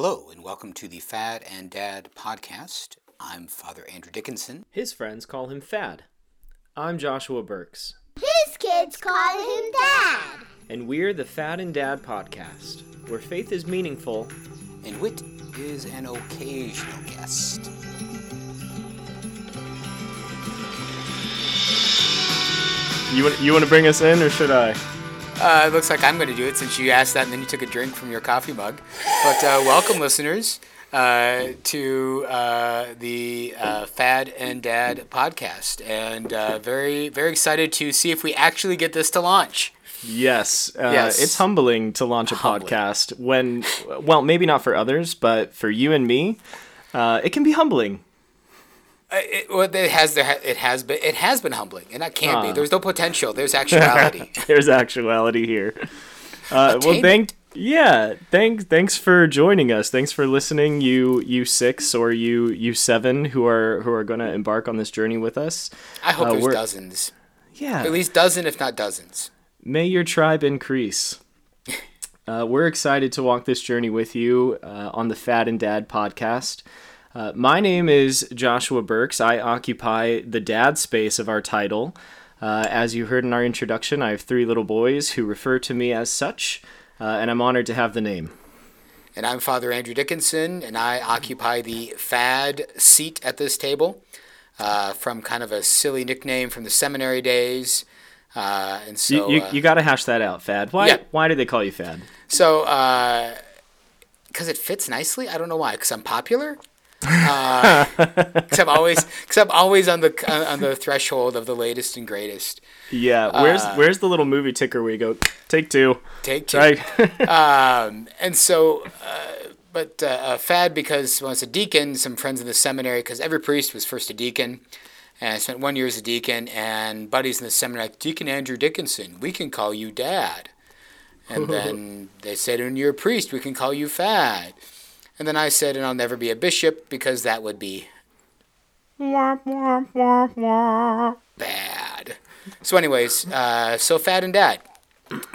Hello, and welcome to the Fad and Dad podcast. I'm Father Andrew Dickinson. His friends call him Fad. I'm Joshua Burks. His kids call him Dad. And we're the Fad and Dad podcast, where faith is meaningful and wit is an occasional guest. You want you want to bring us in, or should I? Uh, it looks like I'm going to do it since you asked that and then you took a drink from your coffee mug. But uh, welcome, listeners, uh, to uh, the uh, Fad and Dad podcast, and uh, very very excited to see if we actually get this to launch. Yes, uh, Yes. it's humbling to launch a Humbling. podcast when, well, maybe not for others, but for you and me, uh, it can be humbling. Uh, it, well, it has there it has been it has been humbling, and that can't be. Ah. There's no potential. There's actuality. There's actuality here. Uh, well, thank yeah, thanks thanks for joining us. Thanks for listening, you you six or you you seven who are who are going to embark on this journey with us. I hope Uh, there's dozens, Yeah, at least dozen, if not dozens. May your tribe increase. Uh, we're excited to walk this journey with you uh, on the Fad and Dad podcast. Uh, my name is Joshua Burks. I occupy the dad space of our title. Uh, as you heard in our introduction, I have three little boys who refer to me as such, uh, and I'm honored to have the name. And I'm Father Andrew Dickinson, and I occupy the fad seat at this table uh, from kind of a silly nickname from the seminary days. Uh, and so, You, you, uh, you got to hash that out, Fad. Why, Yeah. why do they call you Fad? so because it fits nicely. I don't know why. Because I'm popular. Because I'm always, because I'm always on the on, on the threshold of the latest and greatest. Yeah, where's Uh, where's the little movie ticker where you go, take two? Take two. Right. um, and so, uh, but uh, uh, Fad, because when I was a deacon, some friends in the seminary, because every priest was first a deacon, and I spent one year as a deacon, and buddies in the seminary, like, Deacon Andrew Dickinson, we can call you Dad. And then they said, when you're a priest, we can call you Fad. And then I said, and I'll never be a bishop because that would be bad. So, anyways, uh, so Fad and Dad.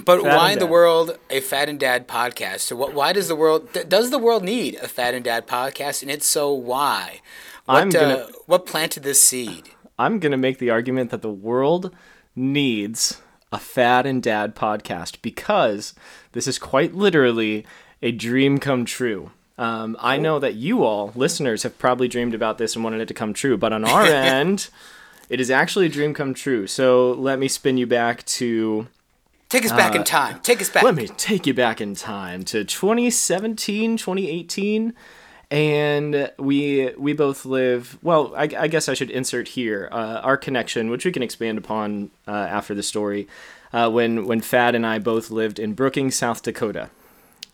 But Fad why and in the world a Fad and Dad podcast? So, what, why does the world th- does the world need a Fad and Dad podcast? And it's so, why? What, I'm gonna- uh, what planted this seed? I'm going to make the argument that the world needs a Fad and Dad podcast because this is quite literally a dream come true. Um, I know that you all, listeners, have probably dreamed about this and wanted it to come true, but on our end, it is actually a dream come true. So let me spin you back to. Take us back in time. Take us back. Uh, Let me take you back in time to 2017, 2018. And we we both live well. I, I guess I should insert here uh, our connection, which we can expand upon uh, after the story. Uh, when when Fad and I both lived in Brookings, South Dakota,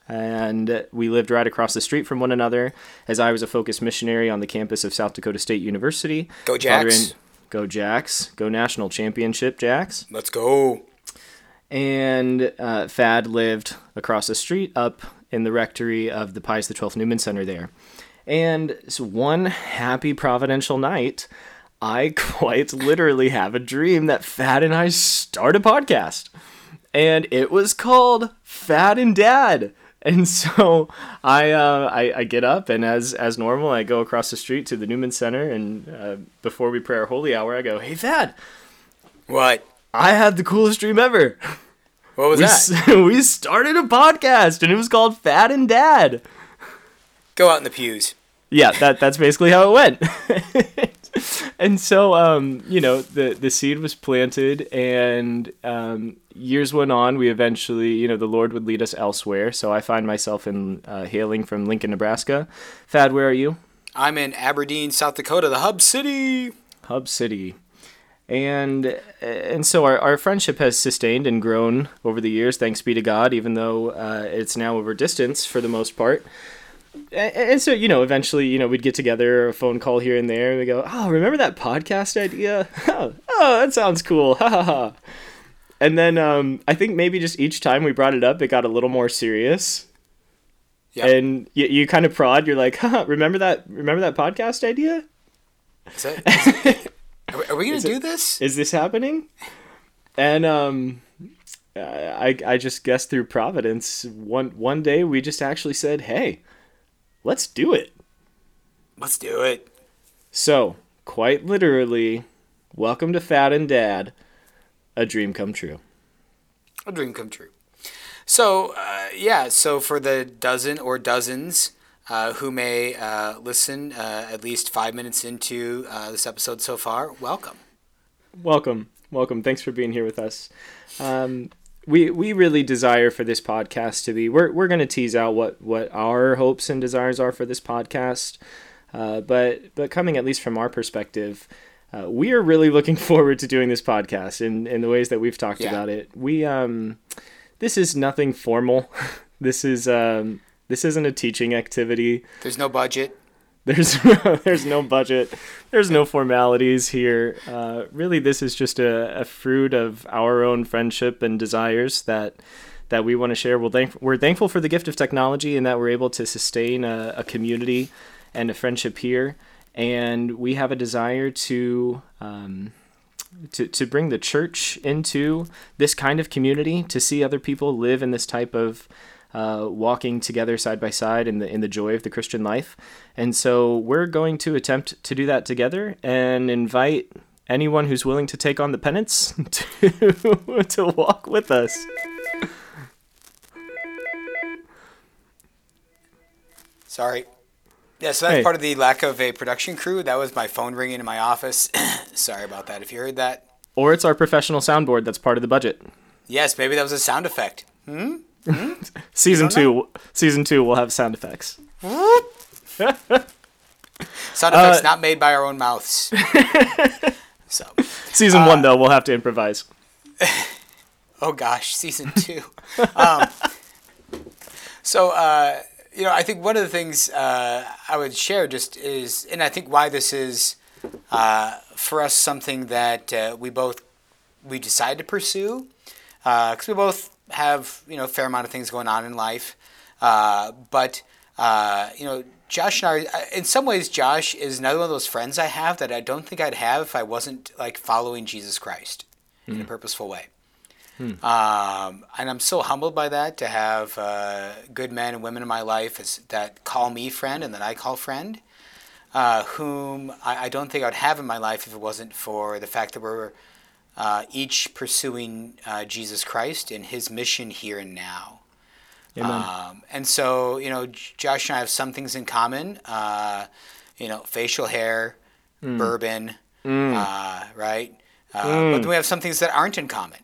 and we lived right across the street from one another. As I was a focused missionary on the campus of South Dakota State University. Go Jacks. Go Jacks! Go national championship, Jacks! Let's go. and uh, Fad lived across the street up in the rectory of the Pius XII Newman Center there. And so one happy providential night, I quite literally have a dream that Fad and I start a podcast. And it was called Fad and Dad. And so I, uh, I I get up and as as normal I go across the street to the Newman Center and uh, before we pray our holy hour I go hey Fad What? I had the coolest dream ever What was we, that? s- we started a podcast and it was called Fad and Dad. Go out in the pews. Yeah, that that's basically how it went. and so um, you know, the the seed was planted and um, years went on, we eventually, you know, the Lord would lead us elsewhere. So I find myself in uh, hailing from Lincoln, Nebraska. Fad, where are you? I'm in Aberdeen, South Dakota, the hub city. Hub City. And and so our, our friendship has sustained and grown over the years, thanks be to God, even though uh, it's now over distance for the most part. And, so, you know, eventually, you know, we'd get together, a phone call here and there, and we go, oh, remember that podcast idea? oh, oh, that sounds cool. Ha ha ha. And then um, I think maybe just each time we brought it up, it got a little more serious. Yep. And you, you kind of prod, you're like, Haha, remember that remember that podcast idea? Is that, is it- are, we- are we gonna do this? is this happening? And um, I I just guessed through Providence one one day we just actually said, hey, let's do it. Let's do it. So, quite literally, welcome to Fad and Dad, a dream come true. A dream come true. So, uh, yeah, so for the dozen or dozens uh, who may uh, listen uh, at least five minutes into uh, this episode so far, welcome. Welcome, welcome. Thanks for being here with us. Um, we we really desire for this podcast to be. We're we're going to tease out what what our hopes and desires are for this podcast, uh, but but coming at least from our perspective. Uh, we are really looking forward to doing this podcast in, in the ways that we've talked Yeah. about it. We um, this is nothing formal. this is um, this isn't a teaching activity. There's no budget. There's there's no budget. There's no formalities here. Uh, really, this is just a, a fruit of our own friendship and desires that that we want to share. We're, thank- we're thankful for the gift of technology and that we're able to sustain a, a community and a friendship here. And we have a desire to um, to, to bring the church into this kind of community, to see other people live in this type of uh, walking together side by side in the in the joy of the Christian life. And so we're going to attempt to do that together and invite anyone who's willing to take on the penance to to walk with us. Sorry. Yeah, so that's Hey. part of the lack of a production crew. That was my phone ringing in my office. Sorry about that. If you heard that, Or it's our professional soundboard that's part of the budget. yes, maybe that was a sound effect. Season don't two, season two, we'll have sound effects. Sound Uh, effects not made by our own mouths. so, Season one, though, we'll have to improvise. oh gosh, season two. um, so, uh, you know, I think one of the things uh, I would share just is, and I think why this is uh, for us something that uh, we both we decide to pursue because we both have you know a fair amount of things going on in life, uh, but uh, you know. Josh and I, in some ways, Josh is another one of those friends I have that I don't think I'd have if I wasn't like following Jesus Christ in a purposeful way. Um, and I'm so humbled by that to have uh, good men and women in my life as, that call me friend and that I call friend, uh, whom I, I don't think I'd have in my life if it wasn't for the fact that we're uh, each pursuing uh, Jesus Christ and his mission here and now. Amen. Um, and so, you know, Josh and I have some things in common. Uh, you know, facial hair, bourbon, uh, right? Uh, But then we have some things that aren't in common.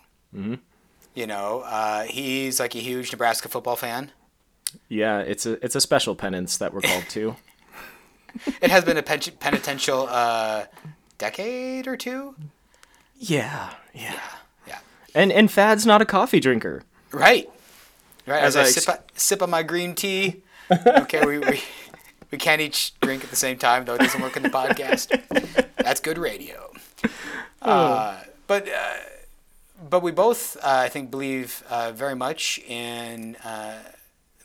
You know, uh, he's like a huge Nebraska football fan. Yeah, it's a it's a special penance that we're called to. It has been a pen- penitential uh, decade or two. Yeah, yeah. Yeah. And and Fad's not a coffee drinker. Right. Right. As, As I, I sip, a, sip on my green tea. Okay, we, we we can't each drink at the same time though. It doesn't work in the podcast. That's good radio. Uh, but uh, but we both, uh, I think, believe uh, very much in uh,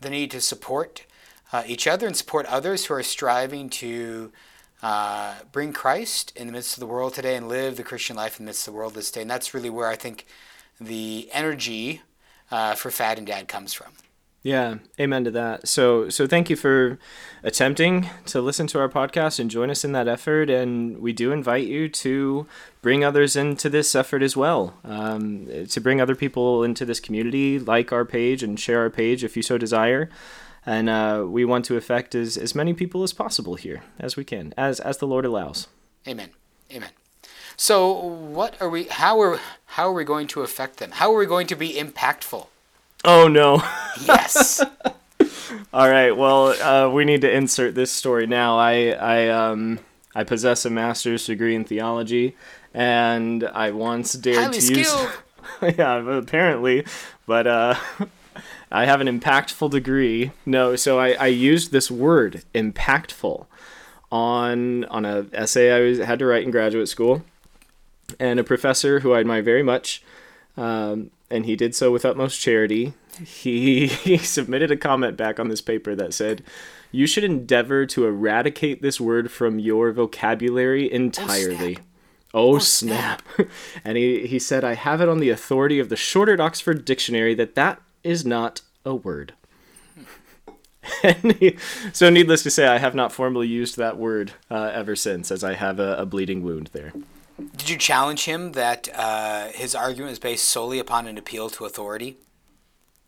the need to support uh, each other and support others who are striving to uh, bring Christ in the midst of the world today and live the Christian life in the midst of the world this day. And that's really where I think the energy uh, for Fad and Dad comes from. Yeah, amen to that. So so thank you for attempting to listen to our podcast and join us in that effort. And we do invite you to bring others into this effort as well. Um, to bring other people into this community, like our page and share our page if you so desire. And uh, we want to affect as, as many people as possible here as we can, as as the Lord allows. Amen. Amen. So, what are we? How are how are we going to affect them? How are we going to be impactful? Oh no. Yes. All right. Well, uh, we need to insert this story now. I I um I possess a master's degree in theology, and I once dared Highly to use. yeah, apparently, but uh, I have an impactful degree. No, so I I used this word impactful on on a essay I was, had to write in graduate school, and a professor who I admire very much. Um, and he did so with utmost charity. He, he submitted a comment back on this paper that said, "You should endeavor to eradicate this word from your vocabulary entirely." Oh snap! and he, he said, "I have it on the authority of the Shorter Oxford Dictionary that that is not a word." so, needless to say, I have not formally used that word uh, ever since, as I have a, a, bleeding wound there. Did you challenge him that uh, his argument is based solely upon an appeal to authority?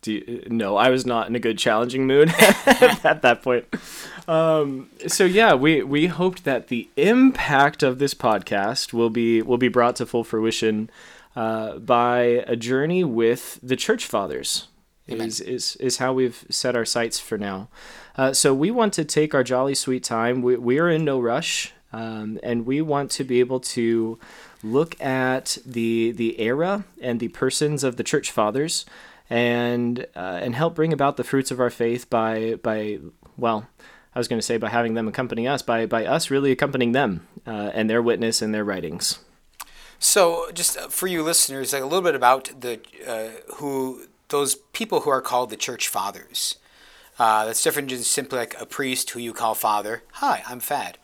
You, no, I was not in a good challenging mood at that point. Um, so yeah, we we hoped that the impact of this podcast will be will be brought to full fruition uh, by a journey with the church fathers. Amen. Is, is is how we've set our sights for now. Uh, so we want to take our jolly sweet time. We, we are in no rush, um, and we want to be able to look at the the era and the persons of the church fathers and uh, and help bring about the fruits of our faith by by well I was going to say by having them accompany us by by us really accompanying them uh, and their witness and their writings. So, just uh, for you listeners, like a little bit about the uh, who those people who are called the church fathers. Uh, that's different than simply like a priest who you call father. Hi, I'm Fad.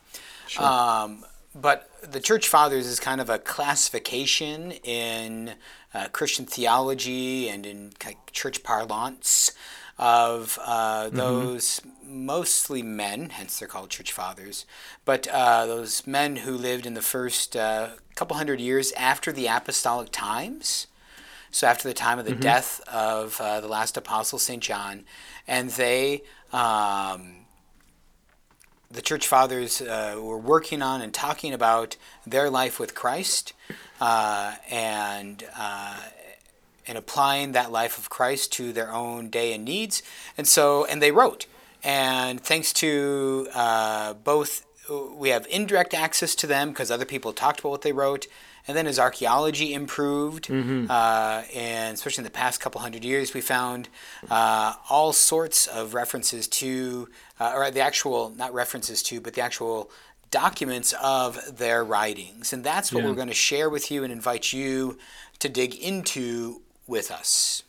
Sure. Um, but the church fathers is kind of a classification in uh, Christian theology and in church parlance of uh, mm-hmm. those mm-hmm. mostly men, hence they're called church fathers, but uh, those men who lived in the first uh, couple hundred years after the apostolic times. So after the time of the mm-hmm. death of uh, the last apostle, St. John, and they um, the church fathers uh, were working on and talking about their life with Christ uh, and uh, and applying that life of Christ to their own day and needs. And so, and they wrote. And thanks to uh, both, we have indirect access to them because other people talked about what they wrote. And then as archaeology improved, mm-hmm. uh, and especially in the past couple hundred years, we found uh, all sorts of references to, uh, or the actual, not references to, but the actual documents of their writings. And that's what yeah. we're going to share with you and invite you to dig into with us.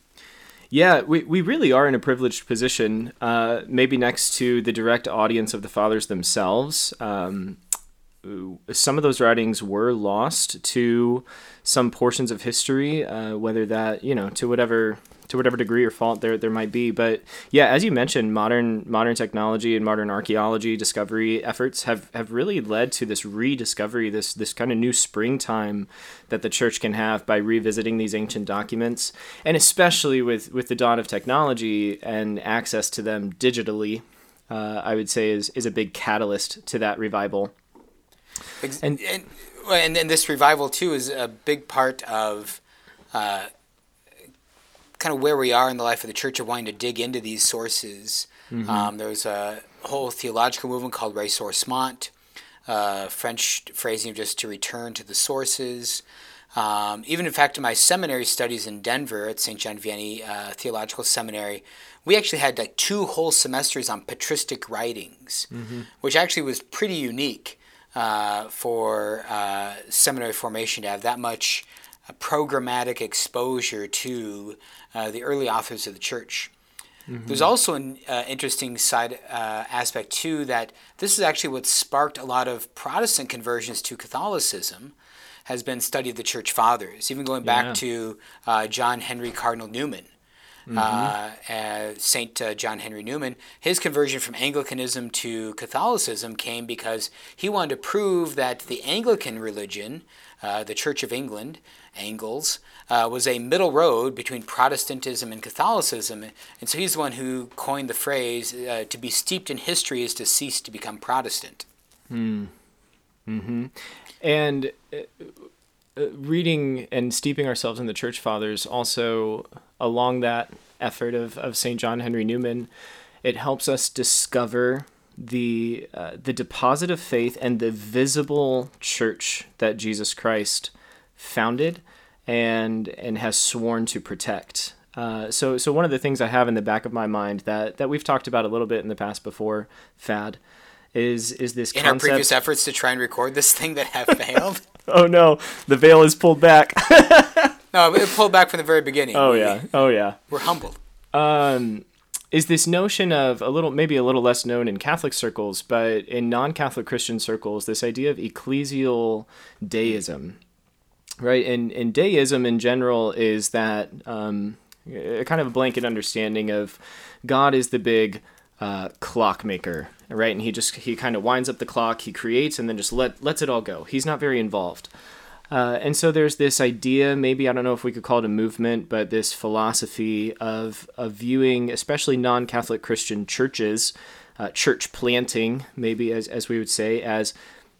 Yeah, we, we really are in a privileged position, uh, maybe next to the direct audience of the fathers themselves. Um, some of those writings were lost to some portions of history, uh, whether that, you know, to whatever to whatever degree or fault there there might be. But yeah, as you mentioned, modern modern technology and modern archaeology discovery efforts have, have really led to this rediscovery, this this kind of new springtime that the church can have by revisiting these ancient documents, and especially with with the dawn of technology and access to them digitally. Uh, I would say is is a big catalyst to that revival. And and, and, and this revival too is a big part of uh, kind of where we are in the life of the church of wanting to dig into these sources. Mm-hmm. Um, there's a whole theological movement called ressourcement, uh, French phrasing of just to return to the sources. Um, even in fact, in my seminary studies in Denver at St. John Vianney uh, Theological Seminary, we actually had like two whole semesters on patristic writings, mm-hmm. which actually was pretty unique uh, for uh, seminary formation to have that much programmatic exposure to uh, the early authors of the church. Mm-hmm. There's also an uh, interesting side uh, aspect too that this is actually what sparked a lot of Protestant conversions to Catholicism. Has been study of the church fathers, even going back yeah. to uh, John Henry Cardinal Newman, mm-hmm. Uh, Saint uh, John Henry Newman. His conversion from Anglicanism to Catholicism came because he wanted to prove that the Anglican religion, the Church of England, Angles, uh, was a middle road between Protestantism and Catholicism. And so he's the one who coined the phrase uh, to be steeped in history is to cease to become Protestant. Hmm. Mm-hmm. And uh, uh, reading and steeping ourselves in the church fathers also along that effort of, of St. John Henry Newman, it helps us discover the uh, the deposit of faith and the visible church that Jesus Christ founded and and has sworn to protect. Uh, so so one of the things I have in the back of my mind that that we've talked about a little bit in the past before, Fad, is is this in concept... our previous efforts to try and record this thing that have failed. oh no, the veil is pulled back. no, it pulled back from the very beginning. Oh yeah, oh yeah. We're humbled. Um, is this notion of a little maybe a little less known in Catholic circles, but in non-Catholic Christian circles, this idea of ecclesial deism right? And and deism in general is that um, kind of a blanket understanding of God is the big uh, clockmaker, right? And he just he kind of winds up the clock, he creates, and then just let lets it all go. He's not very involved. Uh, and so there's this idea, maybe I don't know if we could call it a movement, but this philosophy of, of viewing, especially non Catholic Christian churches, uh, church planting, maybe as, as we would say, as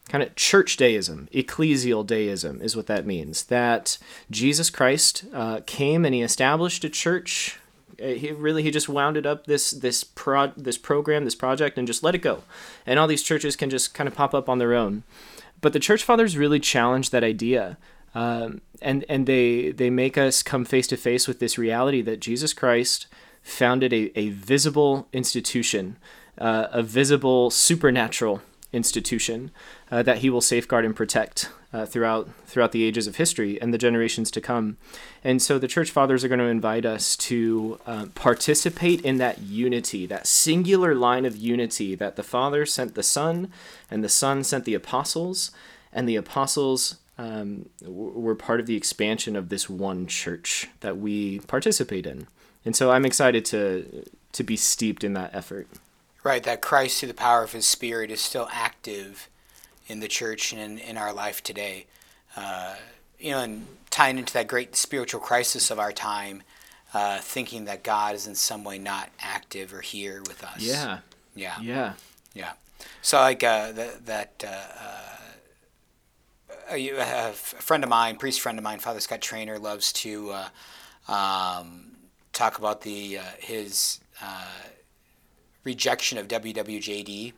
kind of church deism, ecclesial deism is what that means. That Jesus Christ uh, came and he established a church. Uh, he really he just wounded up this this pro this program this project and just let it go, and all these churches can just kind of pop up on their own. But the church fathers really challenge that idea. Um, and and they they make us come face to face with this reality that Jesus Christ founded a, a visible institution, uh, a visible supernatural institution uh, that he will safeguard and protect uh, throughout throughout the ages of history and the generations to come. And so the church fathers are going to invite us to uh, participate in that unity, that singular line of unity that the Father sent the Son, and the Son sent the apostles, and the apostles um, were part of the expansion of this one church that we participate in. And so I'm excited to to be steeped in that effort. Right, that Christ, through the power of his Spirit, is still active in the church and in, in our life today. Uh, you know, and tying into that great spiritual crisis of our time, uh, thinking that God is in some way not active or here with us. Yeah. Yeah. Yeah. Yeah. So, like, uh, the, that. Uh, uh, a, a friend of mine, priest friend of mine, Father Scott Trainer, loves to uh, um, talk about the his rejection of WWJD.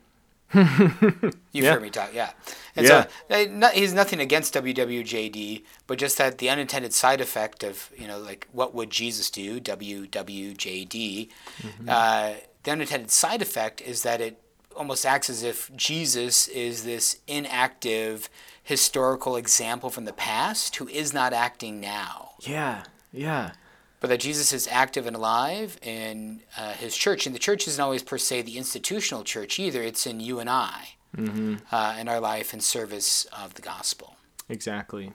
You've Yeah. heard me talk, yeah. And Yeah. so uh, he's nothing against WWJD, but just that the unintended side effect of you know like what would Jesus do? WWJD. Uh, the unintended side effect is that it almost acts as if Jesus is this inactive historical example from the past who is not acting now Yeah. Yeah. But that Jesus is active and alive in uh, his church. And the church isn't always per se the institutional church either, it's in you and I uh, in our life and service of the gospel. Exactly.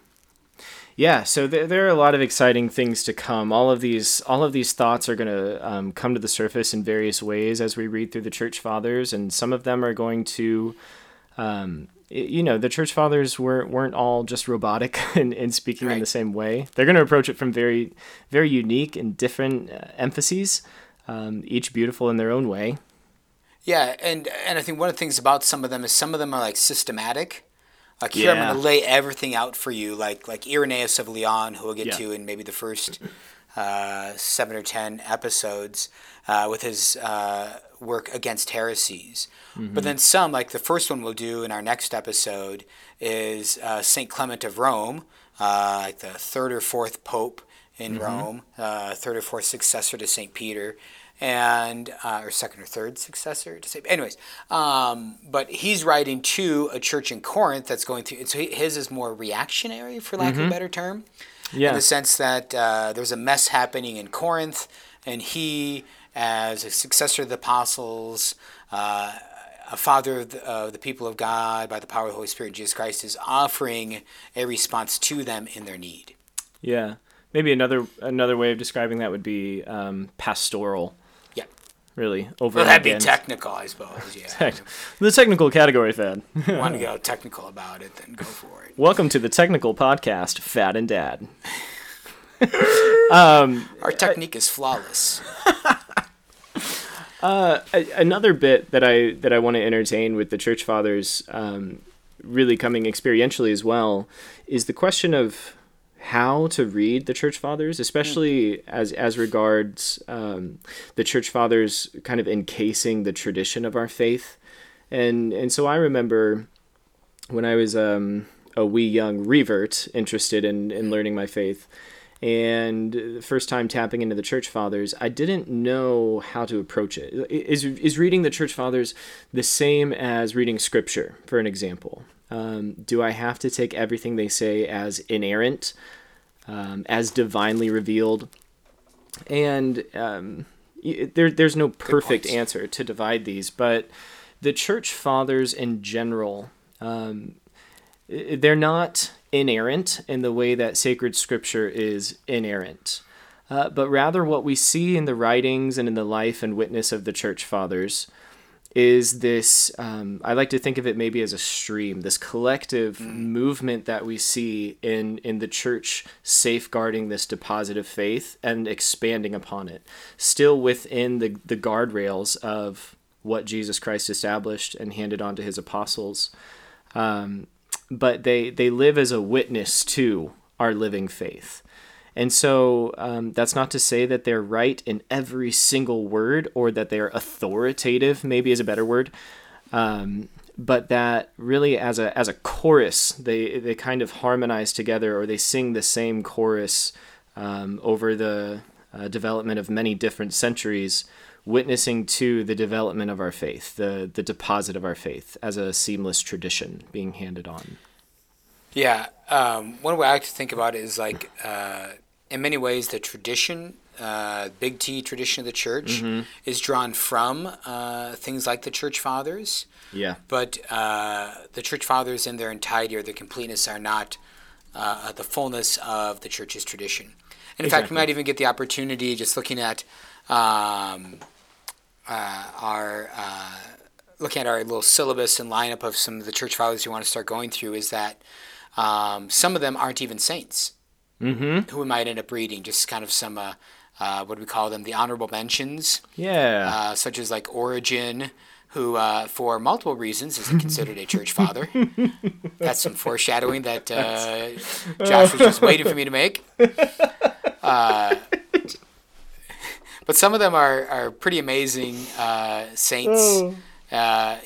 Yeah, so there, there are a lot of exciting things to come. All of these, all of these thoughts are going to um, come to the surface in various ways as we read through the church fathers, and some of them are going to, um, you know, the church fathers weren't weren't all just robotic and, and speaking in the same way. They're going to approach it from very, very unique and different uh, emphases, um, each beautiful in their own way. Yeah, and, and I think one of the things about some of them is some of them are like systematic. Like here, I'm going to lay everything out for you, like like Irenaeus of Lyon, who we'll get Yeah. to in maybe the first uh, seven or ten episodes, uh, with his uh, work against heresies. But then some, like the first one we'll do in our next episode, is uh, Saint Clement of Rome, uh, like the third or fourth pope in Rome, uh, third or fourth successor to Saint Peter and uh, or second or third successor to say. Anyways, um, but he's writing to a church in Corinth that's going through. So his is more reactionary, for lack of a better term, Yeah. in the sense that uh, there's a mess happening in Corinth, and he, as a successor of the apostles. Uh, a father of the, of the people of God by the power of the Holy Spirit, Jesus Christ, is offering a response to them in their need. Yeah, maybe another another way of describing that would be um, pastoral. Really, over Well, that'd be technical, I suppose. Yeah. the technical category, Fad. want to go technical about it, then go for it. Welcome to the technical podcast, Fad and Dad. Our technique is flawless. A- another bit that I that I want to entertain with the church fathers, um, really coming experientially as well, is the question of how to read the church fathers, especially as as regards um, the church fathers kind of encasing the tradition of our faith, and and so I remember when I was um, a wee young revert interested in in learning my faith and the first time tapping into the church fathers i didn't know how to approach it. Is, is reading the church fathers the same as reading scripture for an example um, do i have to take everything they say as inerrant um, as divinely revealed and um, there, there's no perfect answer to divide these but the church fathers in general um, they're not inerrant in the way that sacred scripture is inerrant. uh, but rather what we see in the writings and in the life and witness of the church fathers is this um, i like to think of it maybe as a stream this collective mm. movement that we see in in the church safeguarding this deposit of faith and expanding upon it still within the the guardrails of what jesus christ established and handed on to his apostles um, but they they live as a witness to our living faith and so um, that's not to say that they're right in every single word or that they're authoritative, maybe is a better word. Um, but that really as a as a chorus, they they kind of harmonize together or they sing the same chorus um, over the uh, development of many different centuries, witnessing to the development of our faith, the the deposit of our faith as a seamless tradition being handed on. Yeah, um, one way I like to think about it is like uh, in many ways, the tradition, uh, big T tradition of the church, mm-hmm. is drawn from uh, things like the church fathers. Yeah. But uh, the church fathers, in their entirety or their completeness, are not uh, the fullness of the church's tradition. And in exactly. fact, we might even get the opportunity, just looking at um, uh, our uh, looking at our little syllabus and lineup of some of the church fathers you want to start going through, is that um, some of them aren't even saints mm-hmm. who we might end up reading. Just kind of some, uh, uh, what do we call them? The honorable mentions. Yeah. Uh, such as like Origen, who, uh, for multiple reasons, is considered a church father. That's some foreshadowing that uh, Josh was just waiting for me to make. Uh, but some of them are, are pretty amazing saints. Oh.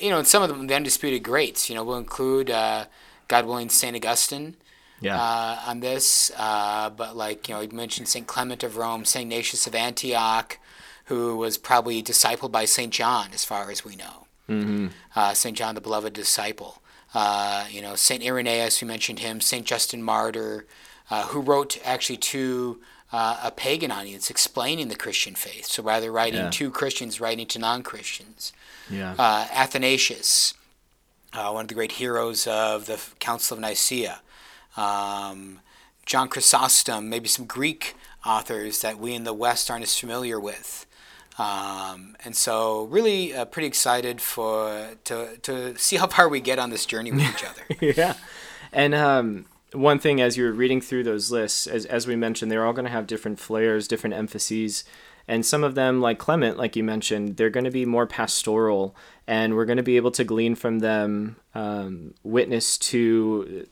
you know, and some of them the undisputed greats. You know, we'll include God willing Saint Augustine yeah. uh, on this. Uh, but like you know, you mentioned Saint Clement of Rome, Saint Ignatius of Antioch, who was probably discipled by Saint John, as far as we know. Mm-hmm. Uh, Saint John, the beloved disciple. Uh, you know, Saint Irenaeus, we mentioned him. Saint Justin Martyr, uh, who wrote actually to uh, a pagan audience explaining the Christian faith. So rather writing yeah. to Christians, writing to non-Christians. Yeah. Athanasius, one of the great heroes of the Council of Nicaea um, John Chrysostom, maybe some Greek authors that we in the West aren't as familiar with. Um, and so, really, uh, pretty excited for to to see how far we get on this journey with each other. yeah, and um, one thing as you were reading through those lists, as as we mentioned, they're all going to have different flares, different emphases, and some of them, like Clement, like you mentioned, they're going to be more pastoral, and we're going to be able to glean from them um, witness to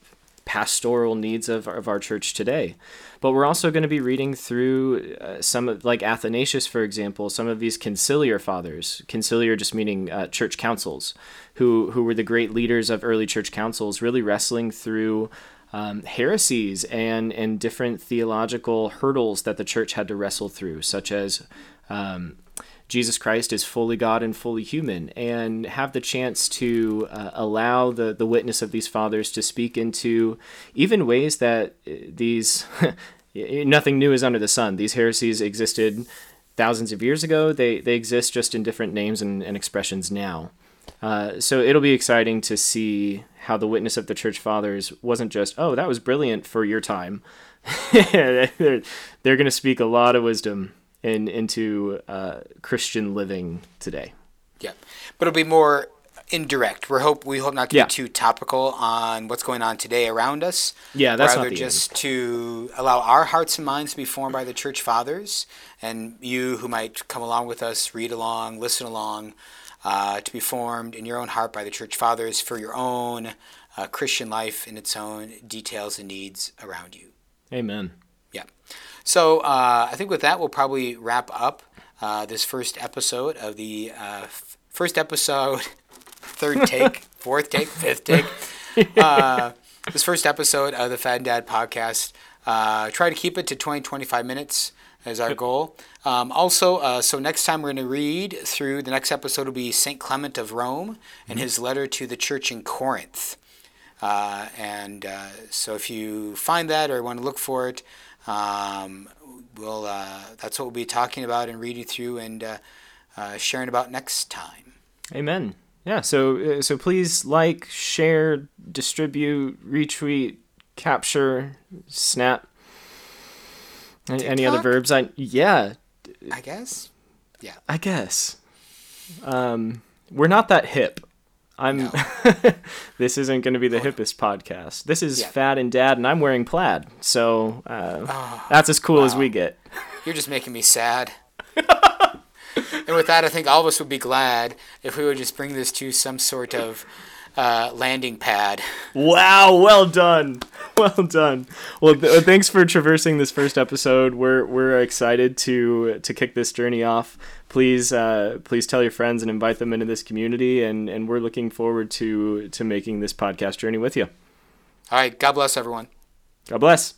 pastoral needs of, of our church today. But we're also going to be reading through uh, some of, like Athanasius, for example, some of these conciliar fathers. Conciliar just meaning uh, church councils, who, who were the great leaders of early church councils, really wrestling through um, heresies and, and different theological hurdles that the church had to wrestle through, such as um, Jesus Christ is fully God and fully human, and have the chance to uh, allow the, the witness of these fathers to speak into even ways that uh, these nothing new is under the sun. These heresies existed thousands of years ago. They they exist just in different names and, and expressions now. Uh, so it'll be exciting to see how the witness of the church fathers wasn't just oh that was brilliant for your time. they're, they're going to speak a lot of wisdom in into uh, Christian living today. Yeah, but it'll be more indirect. We hope we hope not to yeah. be too topical on what's going on today around us. Yeah, that's rather just end. to allow our hearts and minds to be formed by the church fathers, and you who might come along with us, read along, listen along, uh, to be formed in your own heart by the church fathers for your own uh, Christian life in its own details and needs around you. Amen. So uh, I think with that, we'll probably wrap up uh, this first episode of the uh, f- first episode, third take, fourth take, fifth take. Uh, this first episode of the Fad and Dad podcast. Uh, try to keep it to 20, 25 minutes as our goal. Um, also, uh, so next time we're going to read through, the next episode will be St. Clement of Rome and mm-hmm. his letter to the church in Corinth. Uh, and uh, so if you find that or want to look for it, um, we'll uh, that's what we'll be talking about and reading through and uh, uh, sharing about next time. Amen. Yeah. So uh, so please like, share, distribute, retweet, capture, snap. Any, any other verbs? I yeah, I guess. Yeah. I guess. Um, we're not that hip. I'm. No. this isn't going to be the hippest podcast. This is Yeah. Fad and Dad, and I'm wearing plaid, so uh, Oh, that's as cool as we get. You're just making me sad. and with that, I think all of us would be glad if we would just bring this to some sort of uh, landing pad. Wow, well done, well done. Well, th- thanks for traversing this first episode. We're we're excited to to kick this journey off. Please, uh, please tell your friends and invite them into this community, and and we're looking forward to to making this podcast journey with you. All right. God bless everyone. God bless.